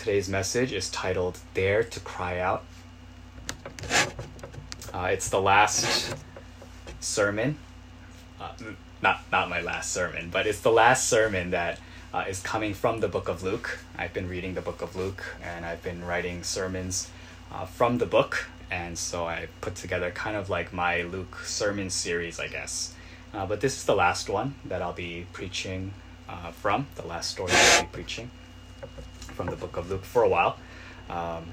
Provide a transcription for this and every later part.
Today's message is titled Dare to Cry Out. Uh, it's the last sermon. Uh, not, not my last sermon, but it's the last sermon that uh, is coming from the book of Luke. I've been reading the book of Luke and I've been writing sermons uh, from the book. And so I put together kind of like my Luke sermon series, I guess. Uh, but this is the last one that I'll be preaching uh, from, the last story I'll be preaching from the book of Luke for a while. Um,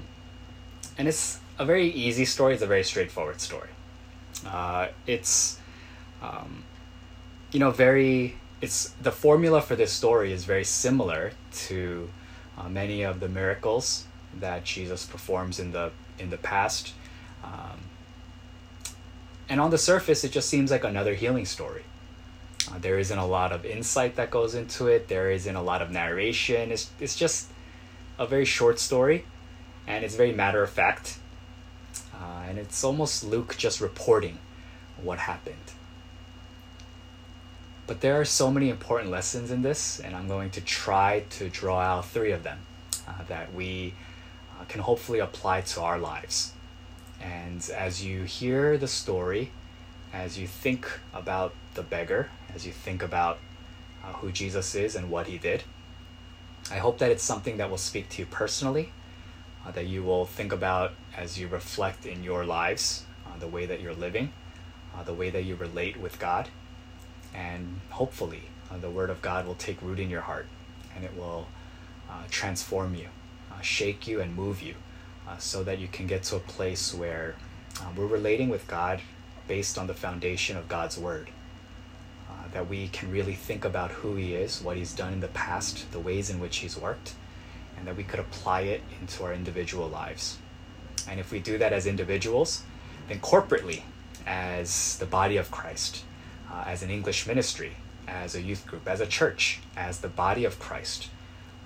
and it's a very easy story, it's a very straightforward story. Uh, it's, um, you know, very, it's the formula for this story is very similar to uh, many of the miracles that Jesus performs in the in the past. Um, and on the surface, it just seems like another healing story. Uh, there isn't a lot of insight that goes into it. There isn't a lot of narration. It's it's just a very short story, and it's very matter of fact. Uh, and it's almost Luke just reporting what happened. But there are so many important lessons in this, and I'm going to try to draw out three of them uh, that we uh, can hopefully apply to our lives. And as you hear the story, as you think about the beggar, as you think about uh, who Jesus is and what he did, I hope that it's something that will speak to you personally, uh, that you will think about as you reflect in your lives, uh, the way that you're living, uh, the way that you relate with God, and hopefully uh, the Word of God will take root in your heart and it will uh, transform you, uh, shake you, and move you so that you can get to a place where we're relating with God based on the foundation of God's Word that we can really think about who he is, what he's done in the past, the ways in which he's worked, and that we could apply it into our individual lives. And if we do that as individuals, then corporately, as the body of Christ, uh, as an English ministry, as a youth group, as a church, as the body of Christ,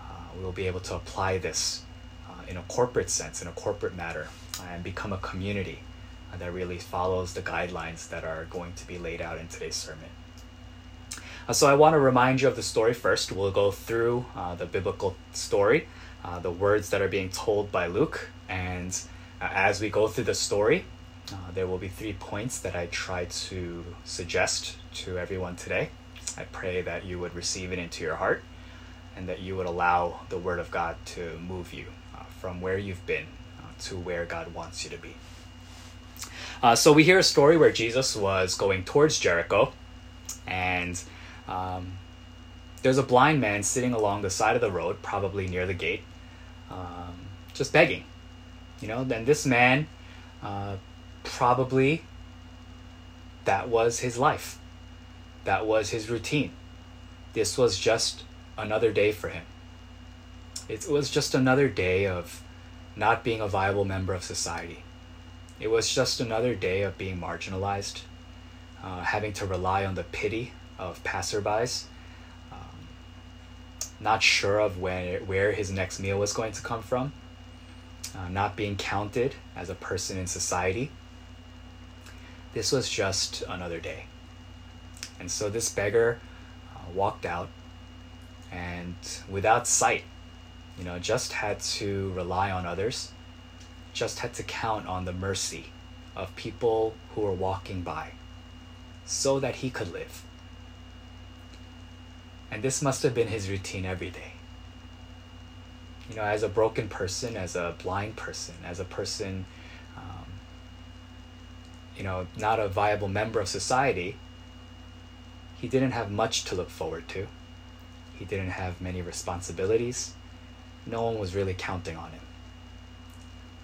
uh, we will be able to apply this uh, in a corporate sense, in a corporate matter, and become a community that really follows the guidelines that are going to be laid out in today's sermon. Uh, so I want to remind you of the story first. We'll go through uh, the biblical story, uh, the words that are being told by Luke, and uh, as we go through the story, uh, there will be three points that I try to suggest to everyone today. I pray that you would receive it into your heart and that you would allow the Word of God to move you uh, from where you've been to where God wants you to be. so we hear a story where Jesus was going towards Jericho and um, there's a blind man sitting along the side of the road, probably near the gate, um, just begging. You know, then this man, uh, probably that was his life. That was his routine. This was just another day for him. It was just another day of not being a viable member of society. It was just another day of being marginalized, uh, having to rely on the pity of passerbys, um, not sure of where, where his next meal was going to come from, uh, not being counted as a person in society. This was just another day. And so this beggar uh, walked out and without sight, you know, just had to rely on others, just had to count on the mercy of people who were walking by so that he could live. And this must have been his routine every day. You know, as a broken person, as a blind person, as a person, um, you know, not a viable member of society, he didn't have much to look forward to. He didn't have many responsibilities. No one was really counting on him.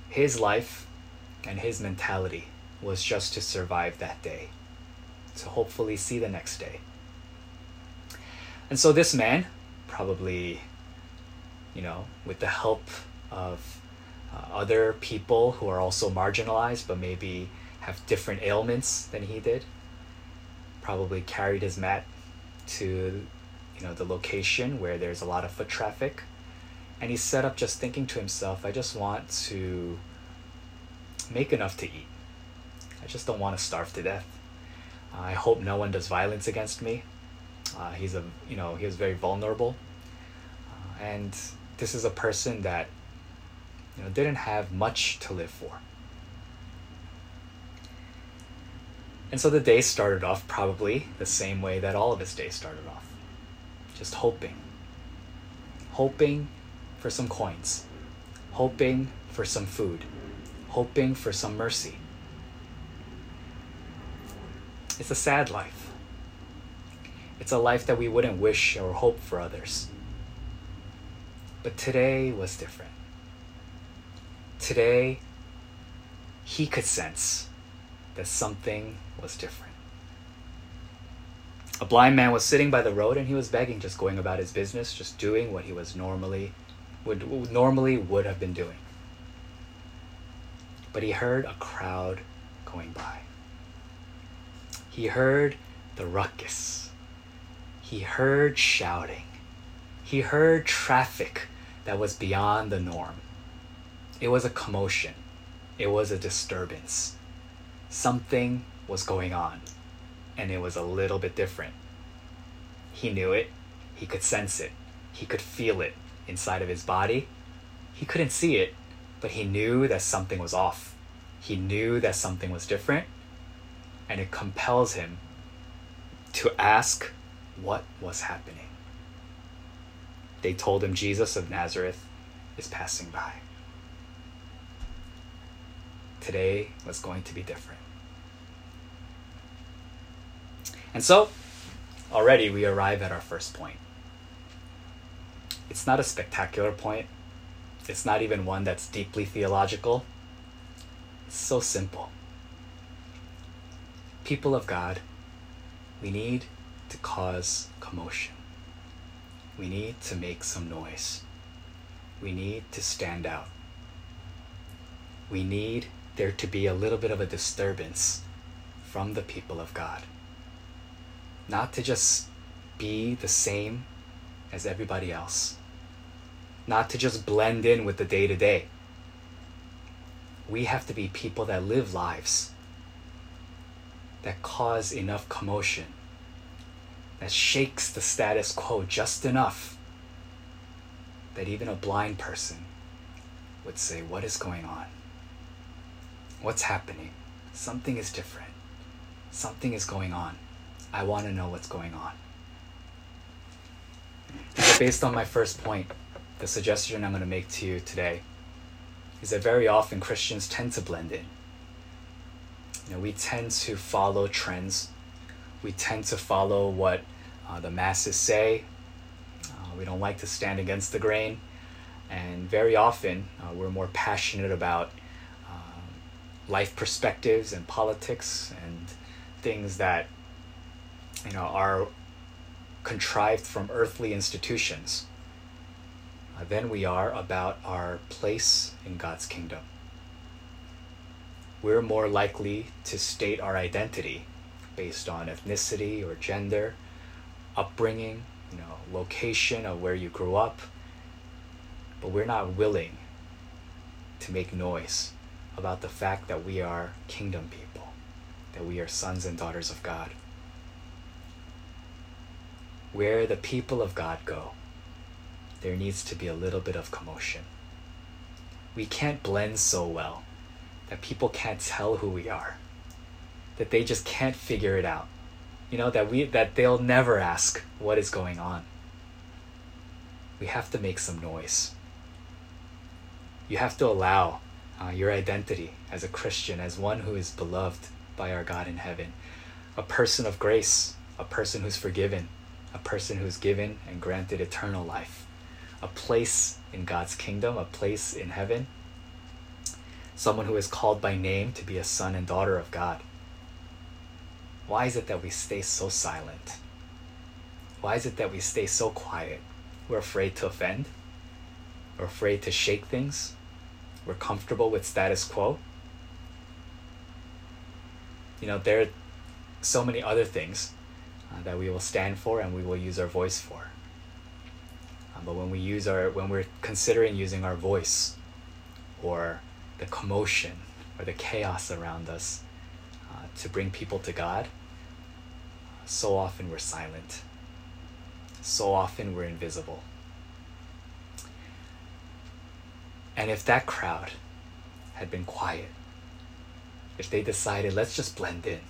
His life and his mentality was just to survive that day, to hopefully see the next day. And so this man, probably, you know, with the help of uh, other people who are also marginalized but maybe have different ailments than he did, probably carried his mat to, you know, the location where there's a lot of foot traffic. And he set up just thinking to himself, I just want to make enough to eat. I just don't want to starve to death. I hope no one does violence against me. Uh, he's a you know he was very vulnerable, uh, and this is a person that you know, didn't have much to live for. And so the day started off probably the same way that all of his days started off just hoping. Hoping for some coins, hoping for some food, hoping for some mercy. It's a sad life. It's a life that we wouldn't wish or hope for others. But today was different. Today, he could sense that something was different. A blind man was sitting by the road and he was begging, just going about his business, just doing what he was normally would normally would have been doing. But he heard a crowd going by. He heard the ruckus. He heard shouting. He heard traffic that was beyond the norm. It was a commotion. It was a disturbance. Something was going on, and it was a little bit different. He knew it, he could sense it, he could feel it inside of his body. He couldn't see it, but he knew that something was off. He knew that something was different, and it compels him to ask what was happening. They told him Jesus of Nazareth is passing by. Today was going to be different. And so, already we arrive at our first point. It's not a spectacular point, it's not even one that's deeply theological. It's so simple. People of God, we need to cause commotion. We need to make some noise. We need to stand out. We need there to be a little bit of a disturbance from the people of God not to just be the same as everybody else, not to just blend in with the day to day. We have to be people that live lives that cause enough commotion, that shakes the status quo just enough that even a blind person would say, What is going on? What's happening? Something is different. Something is going on. I want to know what's going on. So based on my first point, the suggestion I'm going to make to you today is that very often Christians tend to blend in. You know, we tend to follow trends. We tend to follow what uh, the masses say. Uh, we don't like to stand against the grain. And very often, uh, we're more passionate about uh, life perspectives and politics and things that you know, are contrived from earthly institutions uh, than we are about our place in God's kingdom. We're more likely to state our identity based on ethnicity or gender, upbringing, you know, location of where you grew up, but we're not willing to make noise about the fact that we are kingdom people, that we are sons and daughters of God. Where the people of God go, there needs to be a little bit of commotion. We can't blend so well that people can't tell who we are, that they just can't figure it out. You know, that we that they'll never ask what is going on. We have to make some noise. You have to allow uh, your identity as a Christian, as one who is beloved by our God in heaven, a person of grace, a person who's forgiven, a person who's given and granted eternal life, a place in God's kingdom, a place in heaven, someone who is called by name to be a son and daughter of God. Why is it that we stay so silent? Why is it that we stay so quiet? We're afraid to offend. We're afraid to shake things. We're comfortable with status quo. You know, there are so many other things uh, that we will stand for and we will use our voice for. Uh, but when we use our when we're considering using our voice or the commotion or the chaos around us uh, to bring people to God, so often we're silent. So often we're invisible. And if that crowd had been quiet, if they decided, let's just blend in,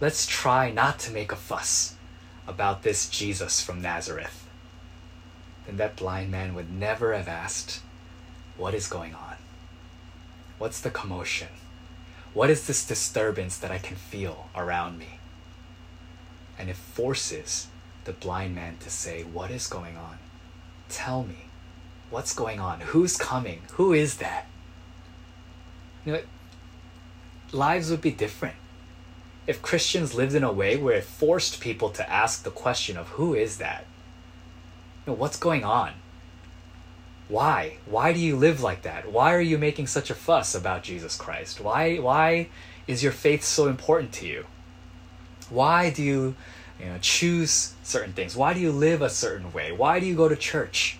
let's try not to make a fuss about this Jesus from Nazareth, then that blind man would never have asked, What is going on? What's the commotion? What is this disturbance that I can feel around me? And it forces the blind man to say, What is going on? Tell me. What's going on? Who's coming? Who is that? You know, lives would be different if Christians lived in a way where it forced people to ask the question of who is that? You know, what's going on? Why? Why do you live like that? Why are you making such a fuss about Jesus Christ? Why why is your faith so important to you? Why do you, you know, choose certain things? Why do you live a certain way? Why do you go to church?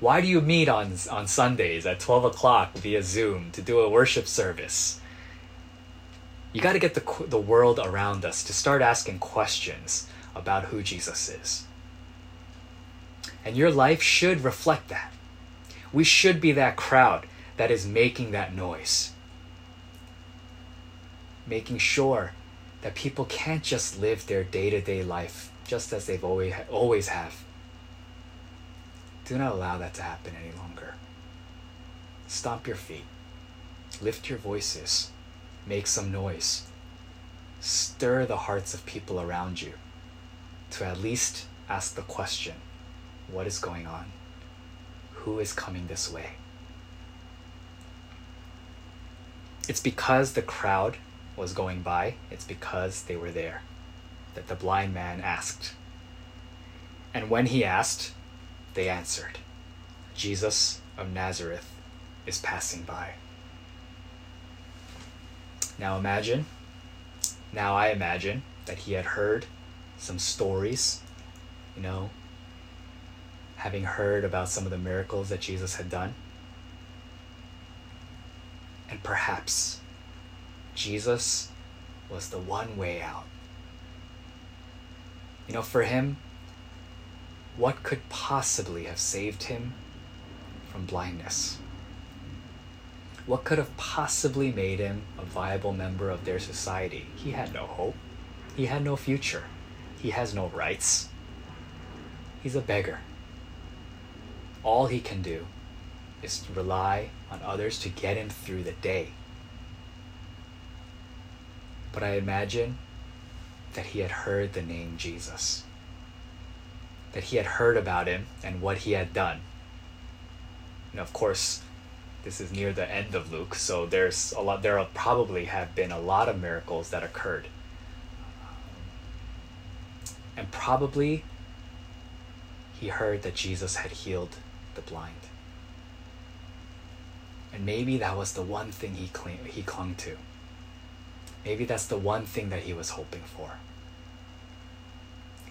Why do you meet on on Sundays at 12 o'clock via Zoom to do a worship service? You got to get the, the world around us to start asking questions about who Jesus is. And your life should reflect that. We should be that crowd that is making that noise. Making sure that people can't just live their day to day life just as they've always, always have. Do not allow that to happen any longer. Stomp your feet. Lift your voices. Make some noise. Stir the hearts of people around you to at least ask the question what is going on? Who is coming this way? It's because the crowd was going by, it's because they were there that the blind man asked. And when he asked, they answered Jesus of Nazareth is passing by. Now imagine, now I imagine that he had heard some stories, you know, having heard about some of the miracles that Jesus had done. And perhaps Jesus was the one way out. You know, for him, what could possibly have saved him from blindness? What could have possibly made him a viable member of their society? He had no hope. He had no future. He has no rights. He's a beggar. All he can do is rely on others to get him through the day. But I imagine that he had heard the name Jesus, that he had heard about him and what he had done. And of course, this is near the end of Luke, so there's a lot. There probably have been a lot of miracles that occurred, and probably he heard that Jesus had healed the blind, and maybe that was the one thing he cling, he clung to. Maybe that's the one thing that he was hoping for.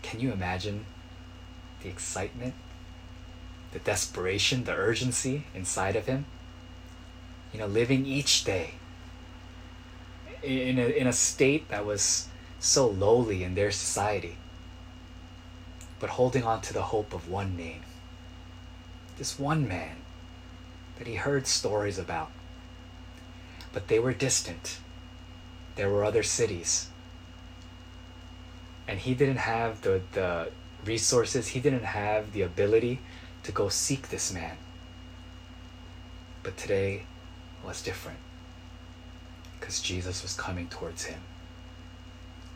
Can you imagine the excitement, the desperation, the urgency inside of him? you know, living each day in a, in a state that was so lowly in their society, but holding on to the hope of one name. This one man that he heard stories about. But they were distant. There were other cities. And he didn't have the, the resources, he didn't have the ability to go seek this man. But today, was different because Jesus was coming towards him.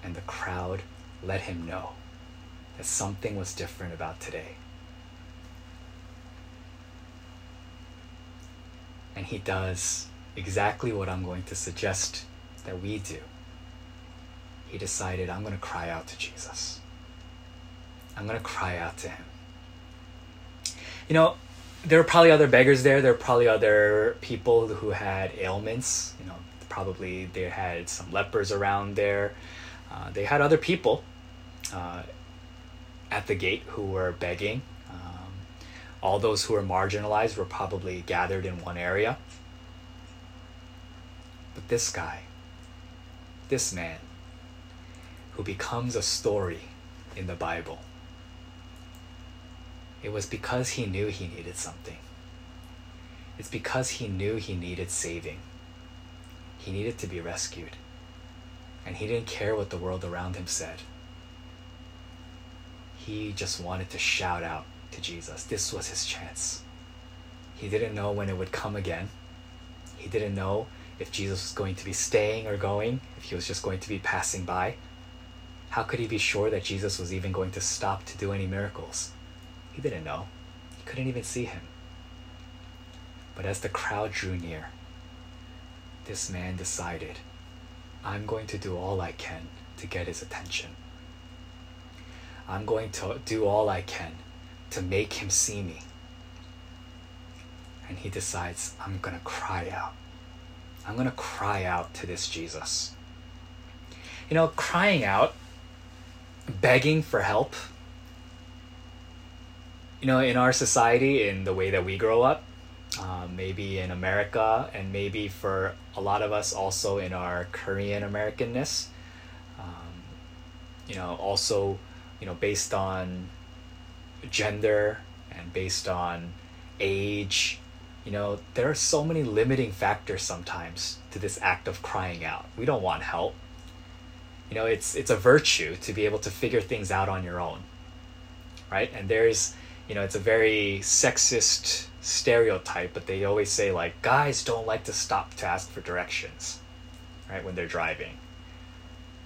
And the crowd let him know that something was different about today. And he does exactly what I'm going to suggest that we do. He decided, I'm going to cry out to Jesus. I'm going to cry out to him. You know, there were probably other beggars there. There were probably other people who had ailments. You know, probably they had some lepers around there. Uh, they had other people uh, at the gate who were begging. Um, all those who were marginalized were probably gathered in one area. But this guy, this man, who becomes a story in the Bible it was because he knew he needed something. It's because he knew he needed saving. He needed to be rescued. And he didn't care what the world around him said. He just wanted to shout out to Jesus. This was his chance. He didn't know when it would come again. He didn't know if Jesus was going to be staying or going, if he was just going to be passing by. How could he be sure that Jesus was even going to stop to do any miracles? He didn't know. He couldn't even see him. But as the crowd drew near, this man decided, I'm going to do all I can to get his attention. I'm going to do all I can to make him see me. And he decides, I'm going to cry out. I'm going to cry out to this Jesus. You know, crying out, begging for help, you know, in our society, in the way that we grow up, uh, maybe in America, and maybe for a lot of us also in our Korean Americanness, um, you know, also, you know, based on gender and based on age, you know, there are so many limiting factors sometimes to this act of crying out. We don't want help. You know, it's it's a virtue to be able to figure things out on your own. Right? And there's, you know, it's a very sexist stereotype, but they always say like guys don't like to stop to ask for directions, right, when they're driving.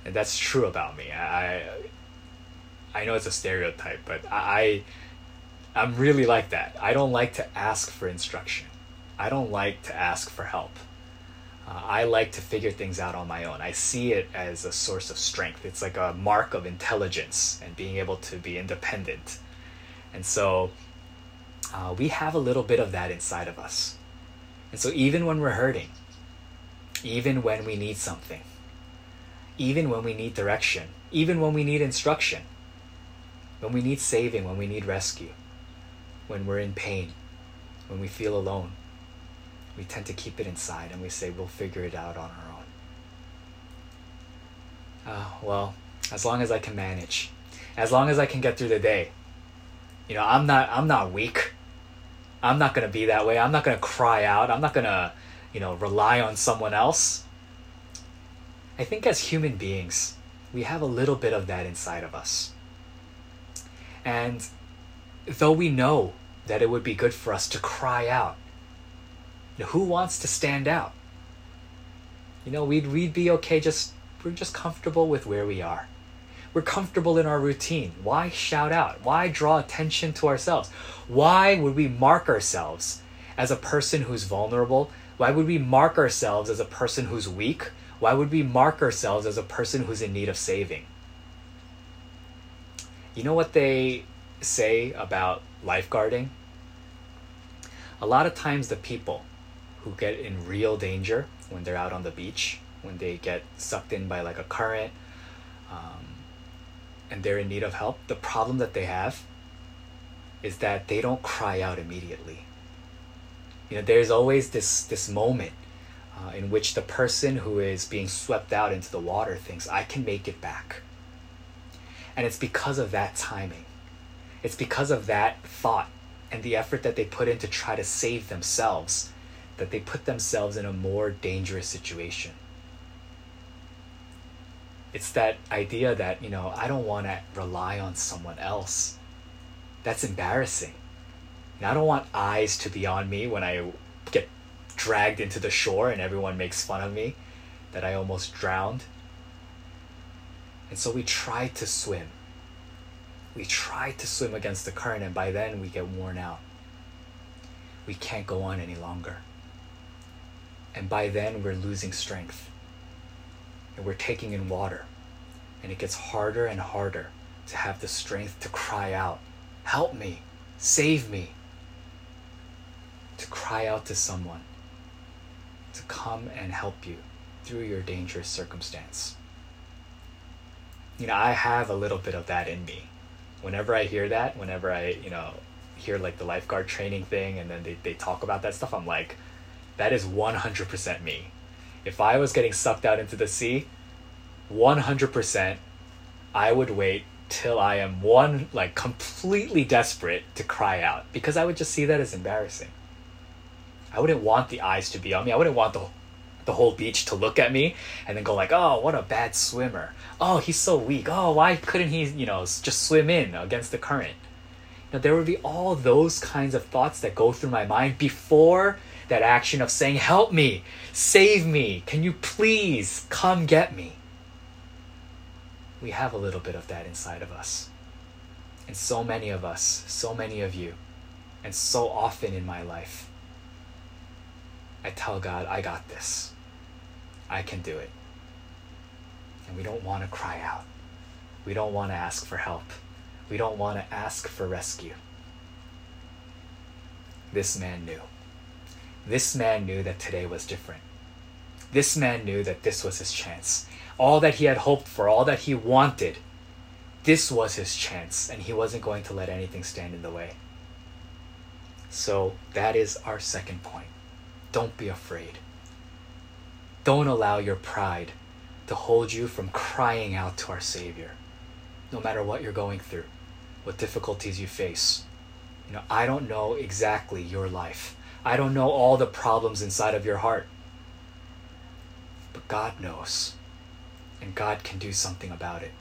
And that's true about me. I I know it's a stereotype, but I I'm really like that. I don't like to ask for instruction. I don't like to ask for help. Uh, I like to figure things out on my own. I see it as a source of strength. It's like a mark of intelligence and being able to be independent. And so uh, we have a little bit of that inside of us. And so even when we're hurting, even when we need something, even when we need direction, even when we need instruction, when we need saving, when we need rescue, when we're in pain, when we feel alone, we tend to keep it inside and we say we'll figure it out on our own. Uh, well, as long as I can manage, as long as I can get through the day, you know, I'm not I'm not weak. I'm not gonna be that way. I'm not gonna cry out. I'm not gonna, you know, rely on someone else. I think as human beings, we have a little bit of that inside of us. And though we know that it would be good for us to cry out, who wants to stand out? You know, we'd, we'd be okay just, we're just comfortable with where we are. We're comfortable in our routine. Why shout out? Why draw attention to ourselves? Why would we mark ourselves as a person who's vulnerable? Why would we mark ourselves as a person who's weak? Why would we mark ourselves as a person who's in need of saving? You know what they say about lifeguarding? A lot of times, the people who get in real danger when they're out on the beach, when they get sucked in by like a current, um, and they're in need of help, the problem that they have is that they don't cry out immediately. You know, there's always this this moment uh, in which the person who is being swept out into the water thinks, "I can make it back," and it's because of that timing. It's because of that thought and the effort that they put in to try to save themselves that they put themselves in a more dangerous situation. It's that idea that you know i don't want to rely on someone else. That's embarrassing. And i don't want eyes to be on me when i get dragged into the shore and everyone makes fun of me that i almost drowned. And so we try to swim we try to swim against the current and by then we get worn out we can't go on any longer and by then we're losing strength and we're taking in water. And it gets harder and harder to have the strength to cry out, Help me, save me. To cry out to someone to come and help you through your dangerous circumstance. You know, I have a little bit of that in me. Whenever I hear that, whenever I, you know, hear like the lifeguard training thing and then they, they talk about that stuff, I'm like, that is 100% me if I was getting sucked out into the sea, 100% I would wait till I am one like completely desperate to cry out because I would just see that as embarrassing. I wouldn't want the eyes to be on me. I wouldn't want the the whole beach to look at me and then go like, "Oh, what a bad swimmer. Oh, he's so weak. Oh, why couldn't he, you know, just swim in against the current?" Now there would be all those kinds of thoughts that go through my mind before that action of saying, "Help me. Save me. Can you please come get me?" We have a little bit of that inside of us. And so many of us, so many of you, and so often in my life, I tell God, I got this. I can do it. And we don't want to cry out. We don't want to ask for help. We don't want to ask for rescue. This man knew. This man knew that today was different. This man knew that this was his chance. All that he had hoped for, all that he wanted, this was his chance, and he wasn't going to let anything stand in the way. So that is our second point. Don't be afraid. Don't allow your pride to hold you from crying out to our Savior, no matter what you're going through, what difficulties you face. You know, I don't know exactly your life. I don't know all the problems inside of your heart. But God knows, and God can do something about it.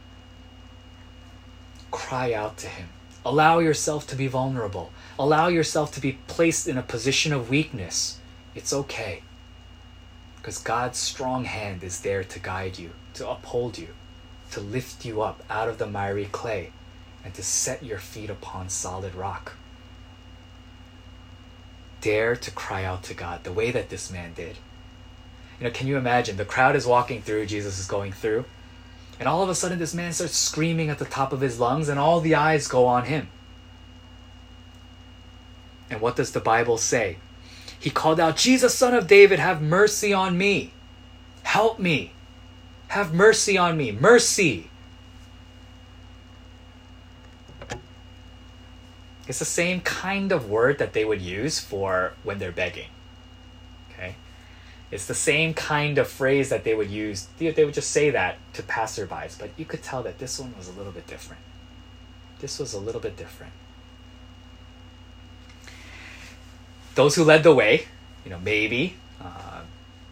Cry out to Him. Allow yourself to be vulnerable. Allow yourself to be placed in a position of weakness. It's okay. Because God's strong hand is there to guide you, to uphold you, to lift you up out of the miry clay, and to set your feet upon solid rock. Dare to cry out to God the way that this man did. You know, can you imagine? The crowd is walking through, Jesus is going through, and all of a sudden this man starts screaming at the top of his lungs, and all the eyes go on him. And what does the Bible say? He called out, Jesus, son of David, have mercy on me. Help me. Have mercy on me. Mercy. It's the same kind of word that they would use for when they're begging. Okay? It's the same kind of phrase that they would use. They would just say that to passerbys, but you could tell that this one was a little bit different. This was a little bit different. Those who led the way, you know, maybe, uh,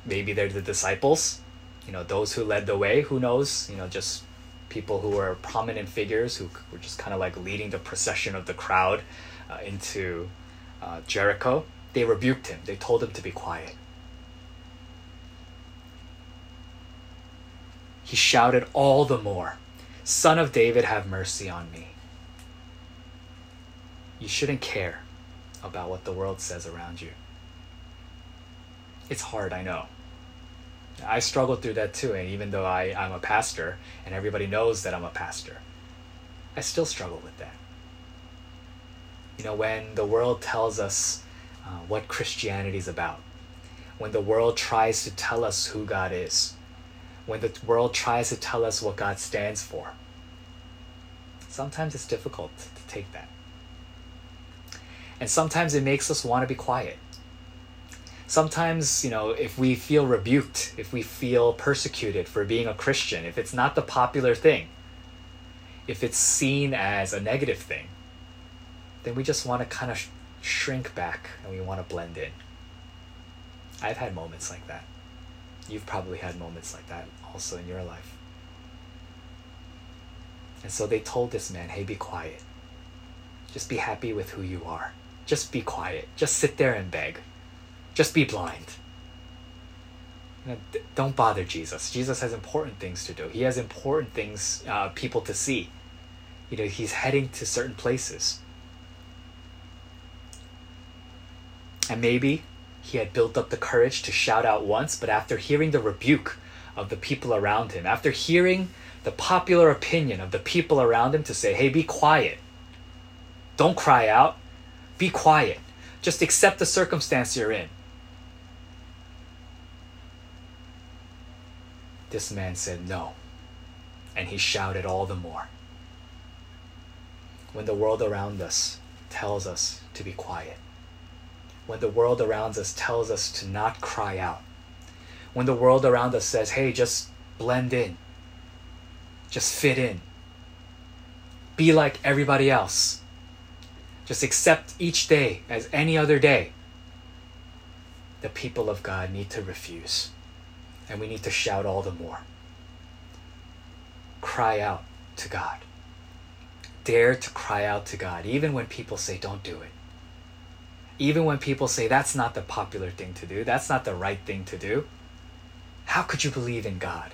maybe they're the disciples, you know, those who led the way, who knows, you know, just people who were prominent figures who were just kind of like leading the procession of the crowd uh, into uh, Jericho. They rebuked him, they told him to be quiet. He shouted all the more, Son of David, have mercy on me. You shouldn't care about what the world says around you. It's hard, I know. I struggled through that too, and even though I, I'm a pastor and everybody knows that I'm a pastor, I still struggle with that. You know, when the world tells us uh, what Christianity is about, when the world tries to tell us who God is, when the world tries to tell us what God stands for, sometimes it's difficult to take that. And sometimes it makes us want to be quiet. Sometimes, you know, if we feel rebuked, if we feel persecuted for being a Christian, if it's not the popular thing, if it's seen as a negative thing, then we just want to kind of sh- shrink back and we want to blend in. I've had moments like that. You've probably had moments like that also in your life. And so they told this man, hey, be quiet. Just be happy with who you are. Just be quiet. Just sit there and beg. Just be blind. don't bother Jesus. Jesus has important things to do. He has important things, uh, people to see. You know, he's heading to certain places. And maybe he had built up the courage to shout out once, but after hearing the rebuke of the people around him, after hearing the popular opinion of the people around him to say, hey, be quiet, don't cry out, be quiet. Just accept the circumstance you're in. This man said no, and he shouted all the more. When the world around us tells us to be quiet, when the world around us tells us to not cry out, when the world around us says, hey, just blend in, just fit in, be like everybody else just accept each day as any other day. the people of God need to refuse. And we need to shout all the more. Cry out to God. Dare to cry out to God, even when people say, don't do it. Even when people say, that's not the popular thing to do, that's not the right thing to do. How could you believe in God?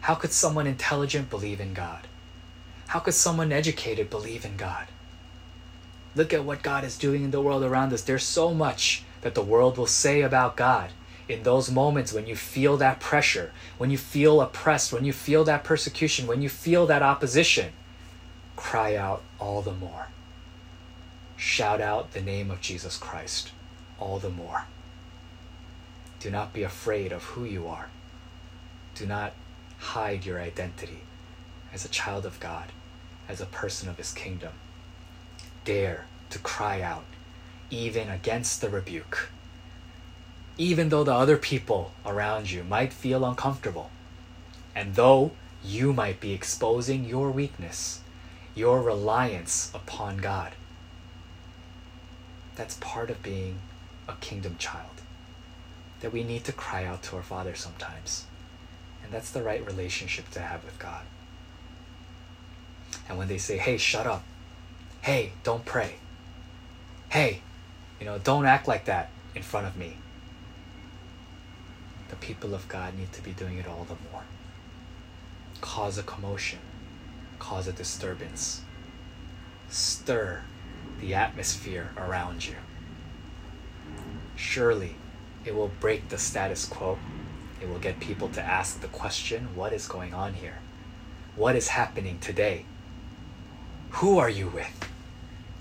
How could someone intelligent believe in God? How could someone educated believe in God? Look at what God is doing in the world around us. There's so much that the world will say about God in those moments when you feel that pressure, when you feel oppressed, when you feel that persecution, when you feel that opposition. Cry out all the more. Shout out the name of Jesus Christ all the more. Do not be afraid of who you are. Do not hide your identity as a child of God, as a person of His kingdom dare to cry out, even against the rebuke. Even though the other people around you might feel uncomfortable, and though you might be exposing your weakness, your reliance upon God. That's part of being a kingdom child. That we need to cry out to our Father sometimes. And that's the right relationship to have with God. And when they say, hey, shut up, hey, don't pray. Hey, you know, don't act like that in front of me. The people of God need to be doing it all the more. Cause a commotion, cause a disturbance, stir the atmosphere around you. Surely it will break the status quo. It will get people to ask the question what is going on here? What is happening today? Who are you with?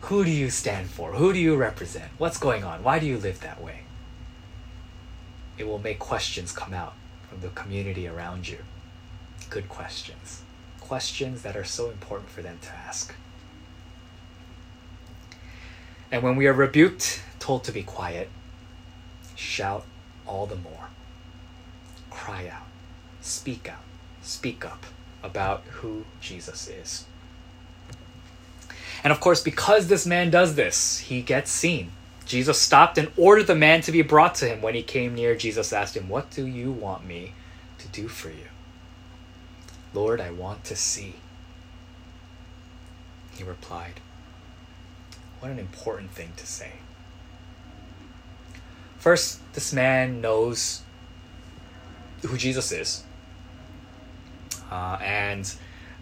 Who do you stand for? Who do you represent? What's going on? Why do you live that way? It will make questions come out from the community around you. Good questions. Questions that are so important for them to ask. And when we are rebuked, told to be quiet, shout all the more. Cry out, speak out, speak up about who Jesus is. And of course, because this man does this, he gets seen. Jesus stopped and ordered the man to be brought to him. When he came near, Jesus asked him, What do you want me to do for you? Lord, I want to see. He replied, What an important thing to say. First, this man knows who Jesus is uh, and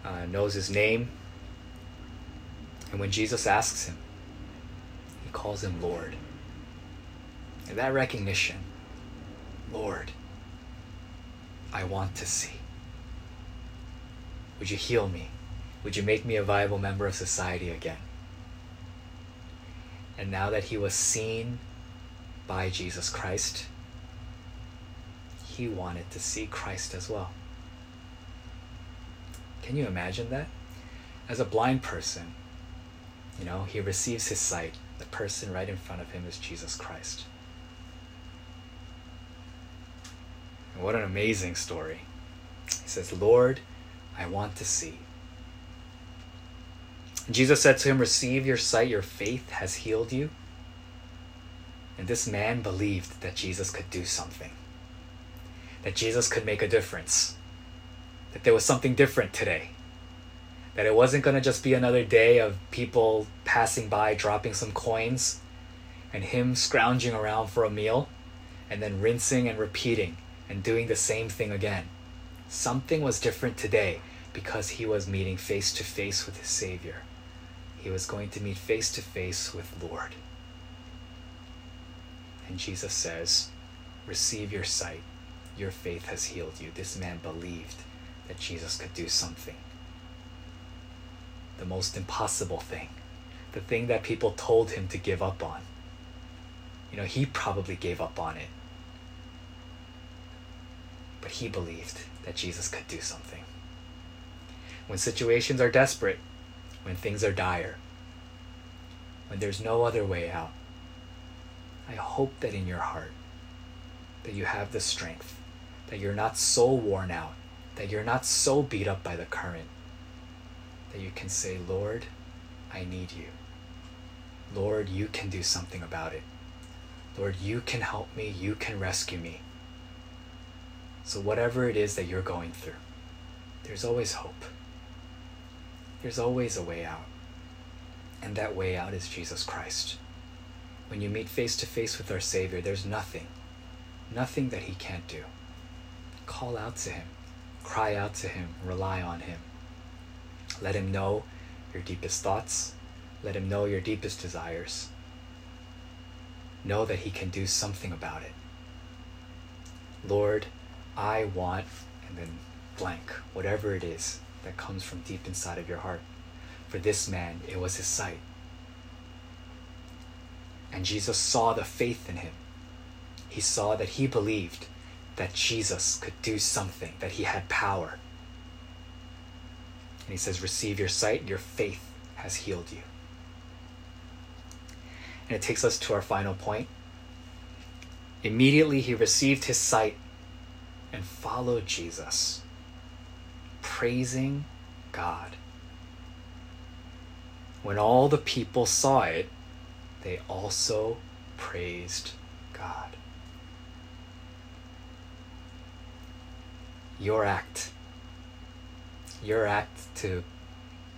uh, knows his name and when Jesus asks him, he calls him Lord. And that recognition, Lord, I want to see. Would you heal me? Would you make me a viable member of society again? And now that he was seen by Jesus Christ, he wanted to see Christ as well. Can you imagine that? As a blind person, you know, he receives his sight. The person right in front of him is Jesus Christ. And what an amazing story. He says, Lord, I want to see. Jesus said to him, Receive your sight, your faith has healed you. And this man believed that Jesus could do something, that Jesus could make a difference, that there was something different today that it wasn't going to just be another day of people passing by dropping some coins and him scrounging around for a meal and then rinsing and repeating and doing the same thing again. Something was different today because he was meeting face to face with his Savior. He was going to meet face to face with Lord. And Jesus says, Receive your sight. Your faith has healed you. This man believed that Jesus could do something the most impossible thing, the thing that people told him to give up on. You know, he probably gave up on it. But he believed that Jesus could do something. When situations are desperate, when things are dire, when there's no other way out, I hope that in your heart that you have the strength, that you're not so worn out, that you're not so beat up by the current, that you can say, Lord, I need you. Lord, you can do something about it. Lord, you can help me, you can rescue me. So, whatever it is that you're going through, there's always hope. There's always a way out. And that way out is Jesus Christ. When you meet face to face with our Savior, there's nothing, nothing that He can't do. Call out to Him, cry out to Him, rely on Him. Let Him know your deepest thoughts, let Him know your deepest desires. Know that He can do something about it. Lord, I want, and then blank, whatever it is that comes from deep inside of your heart. For this man, it was his sight. And Jesus saw the faith in him. He saw that he believed that Jesus could do something, that he had power. And he says, Receive your sight, your faith has healed you. And it takes us to our final point. Immediately he received his sight and followed Jesus, praising God. When all the people saw it, they also praised God. Your act, your act to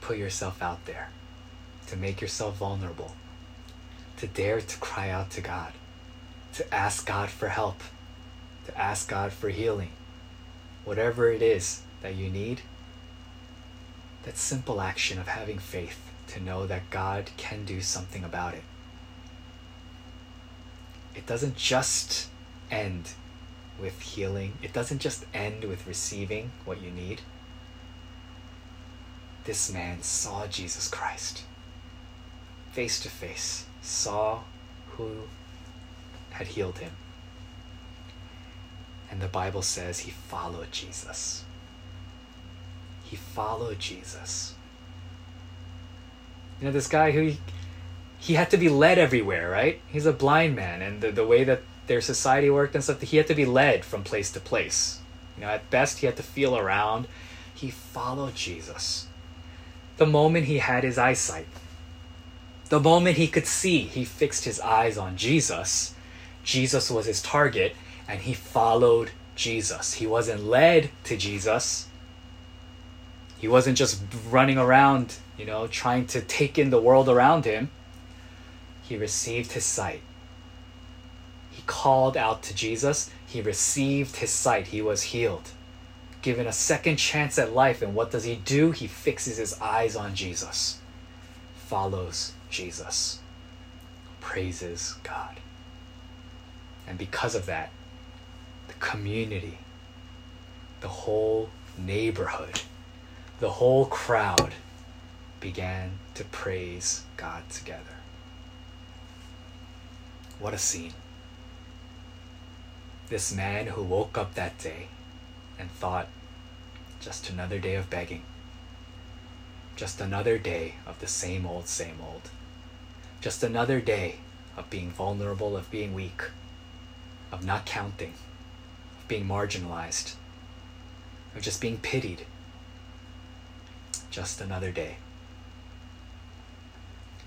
put yourself out there, to make yourself vulnerable, to dare to cry out to God, to ask God for help, to ask God for healing, whatever it is that you need, that simple action of having faith to know that God can do something about it. It doesn't just end with healing, it doesn't just end with receiving what you need. This man saw Jesus Christ face to face, saw who had healed him. And the Bible says he followed Jesus. He followed Jesus. You know, this guy who he, he had to be led everywhere, right? He's a blind man, and the, the way that their society worked and stuff, he had to be led from place to place. You know, at best, he had to feel around. He followed Jesus. The moment he had his eyesight, the moment he could see, he fixed his eyes on Jesus. Jesus was his target, and he followed Jesus. He wasn't led to Jesus. He wasn't just running around, you know, trying to take in the world around him. He received his sight. He called out to Jesus. He received his sight. He was healed. Given a second chance at life. And what does he do? He fixes his eyes on Jesus, follows Jesus, praises God. And because of that, the community, the whole neighborhood, the whole crowd began to praise God together. What a scene. This man who woke up that day and thought, just another day of begging, just another day of the same old, same old, just another day of being vulnerable, of being weak, of not counting, of being marginalized, of just being pitied. Just another day.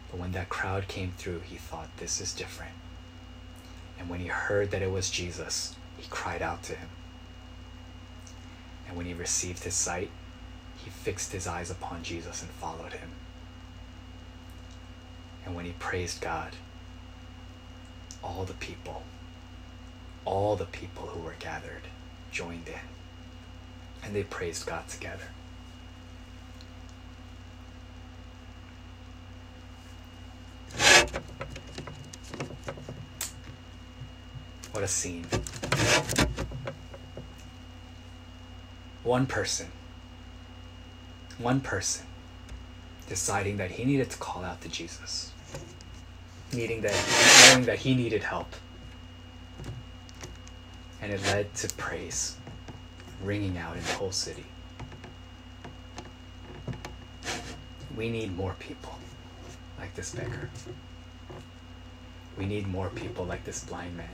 But when that crowd came through, he thought, this is different. And when he heard that it was Jesus, he cried out to him. And when he received his sight, he fixed his eyes upon Jesus and followed him. And when he praised God, all the people, all the people who were gathered joined in. And they praised God together. What a scene. One person, one person deciding that he needed to call out to Jesus, needing that, knowing that he needed help. And it led to praise ringing out in the whole city. We need more people like this beggar. We need more people like this blind man.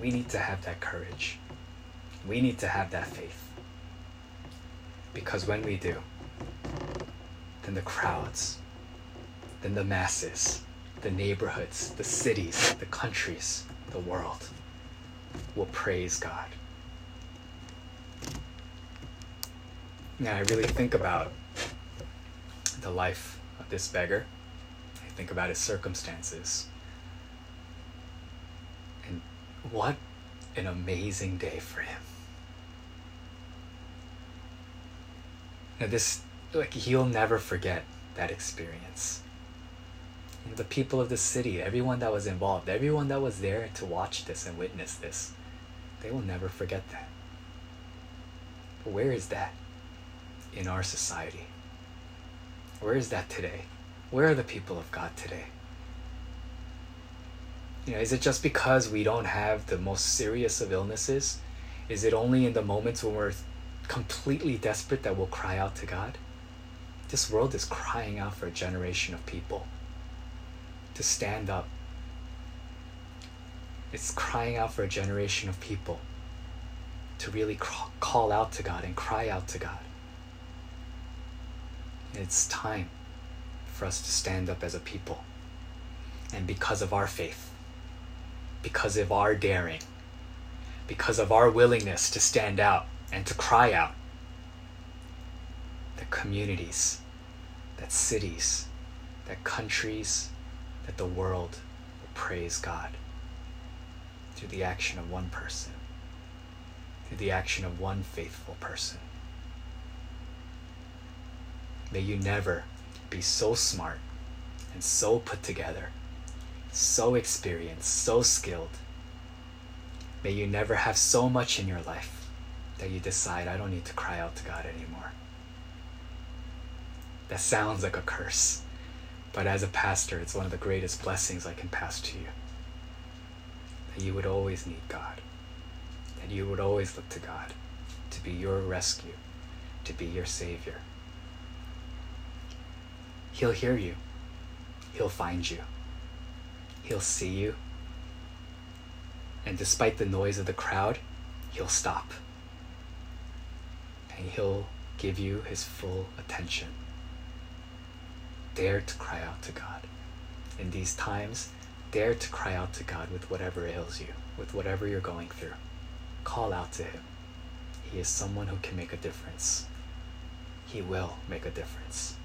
We need to have that courage. We need to have that faith. Because when we do, then the crowds, then the masses, the neighborhoods, the cities, the countries the world will praise God. Now, I really think about the life of this beggar. I think about his circumstances. And what an amazing day for him. Now, this, like, he'll never forget that experience. You know, the people of the city, everyone that was involved, everyone that was there to watch this and witness this, they will never forget that. But where is that in our society? Where is that today? Where are the people of God today? You know, is it just because we don't have the most serious of illnesses? Is it only in the moments when we're completely desperate that we'll cry out to God? This world is crying out for a generation of people to stand up. It's crying out for a generation of people to really call out to God and cry out to God. It's time for us to stand up as a people. And because of our faith, because of our daring, because of our willingness to stand out and to cry out, that communities, that cities, that countries, that the world will praise God through the action of one person, through the action of one faithful person. May you never be so smart and so put together, so experienced, so skilled. May you never have so much in your life that you decide, I don't need to cry out to God anymore. That sounds like a curse, but as a pastor, it's one of the greatest blessings I can pass to you. That you would always need God, that you would always look to God to be your rescue, to be your Savior He'll hear you. He'll find you. He'll see you. And despite the noise of the crowd, he'll stop. And he'll give you his full attention. Dare to cry out to God. In these times, dare to cry out to God with whatever ails you, with whatever you're going through. Call out to him. He is someone who can make a difference. He will make a difference.